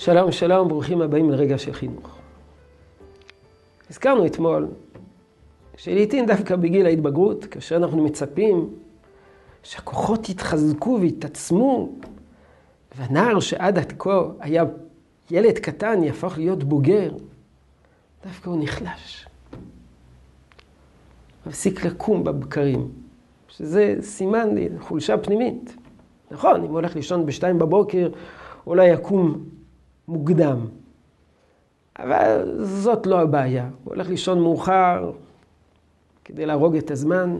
שלום, שלום, ברוכים הבאים לרגע של חינוך. הזכרנו אתמול שלעיתים דווקא בגיל ההתבגרות, כאשר אנחנו מצפים שהכוחות יתחזקו ויתעצמו, והנער שעד עד כה היה ילד קטן יהפוך להיות בוגר, דווקא הוא נחלש. מפסיק לקום בבקרים, שזה סימן חולשה פנימית. נכון, אם הוא הולך לישון בשתיים בבוקר, אולי יקום מוקדם. אבל זאת לא הבעיה. הוא הולך לישון מאוחר כדי להרוג את הזמן,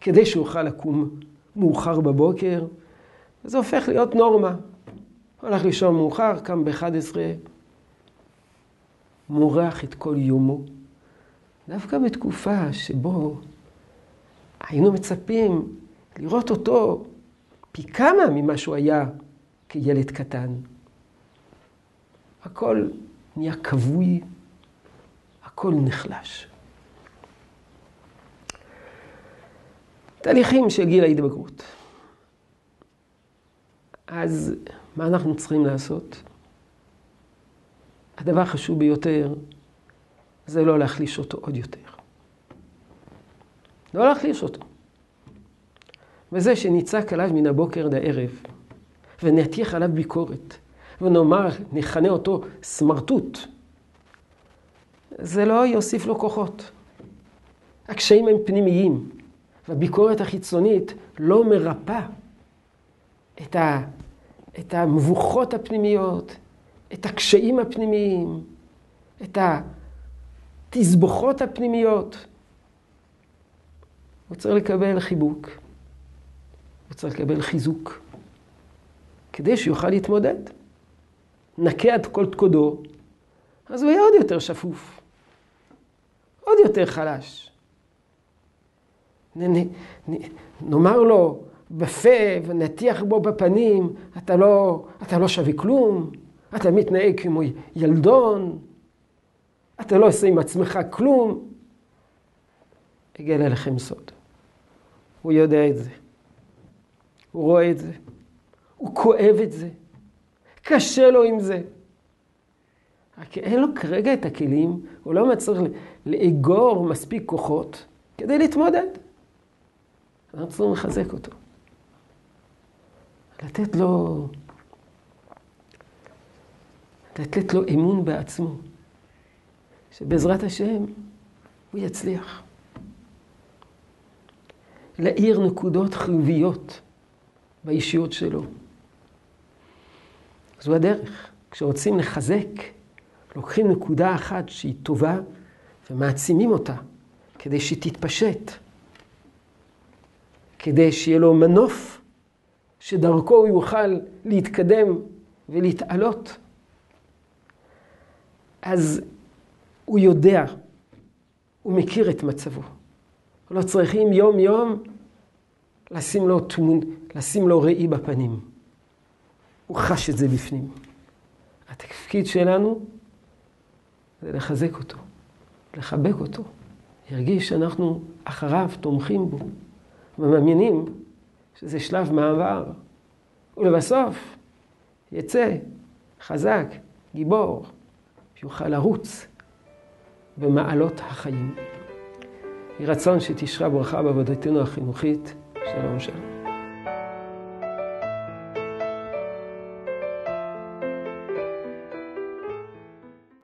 כדי שאוכל לקום מאוחר בבוקר, וזה הופך להיות נורמה. הוא הולך לישון מאוחר, קם ב-11, מורח את כל יומו. דווקא בתקופה שבו היינו מצפים לראות אותו פי כמה ממה שהוא היה כילד קטן. הכל נהיה כבוי, הכל נחלש. תהליכים של גיל ההתבגרות. אז מה אנחנו צריכים לעשות? הדבר החשוב ביותר זה לא להחליש אותו עוד יותר. לא להחליש אותו. וזה שנצעק עליו מן הבוקר עד הערב, ונטיח עליו ביקורת, ונאמר, נכנה אותו סמרטוט, זה לא יוסיף לו כוחות. הקשיים הם פנימיים, והביקורת החיצונית לא מרפאה את, ה, את המבוכות הפנימיות, את הקשיים הפנימיים, את התסבוכות הפנימיות. הוא צריך לקבל חיבוק, הוא צריך לקבל חיזוק, כדי שיוכל להתמודד. נקה עד כל תקודו, אז הוא יהיה עוד יותר שפוף, עוד יותר חלש. נ, נ, נ, נאמר לו בפה ונטיח בו בפנים, אתה לא, אתה לא שווה כלום, אתה מתנהג כמו ילדון, אתה לא עושה עם עצמך כלום. אגלה לכם סוד. הוא יודע את זה. הוא רואה את זה. הוא כואב את זה. קשה לו עם זה. רק אין לו כרגע את הכלים, הוא לא מצליח לאגור מספיק כוחות כדי להתמודד. אנחנו צריכים לחזק אותו. לתת לו, לתת לו אמון בעצמו, שבעזרת השם הוא יצליח. להאיר נקודות חיוביות באישיות שלו. זו הדרך. כשרוצים לחזק, לוקחים נקודה אחת שהיא טובה ומעצימים אותה כדי שהיא תתפשט. כדי שיהיה לו מנוף שדרכו הוא יוכל להתקדם ולהתעלות. אז הוא יודע, הוא מכיר את מצבו. לא צריכים יום-יום לשים לו, תמון, לשים לו ראי בפנים. הוא חש את זה בפנים. התפקיד שלנו זה לחזק אותו, לחבק אותו. ירגיש שאנחנו אחריו תומכים בו. ומאמינים שזה שלב מעבר, ולבסוף יצא חזק, גיבור, שיוכל לרוץ במעלות החיים. יהי רצון שתשרה ברכה בעבודתנו החינוכית. שלום שלום.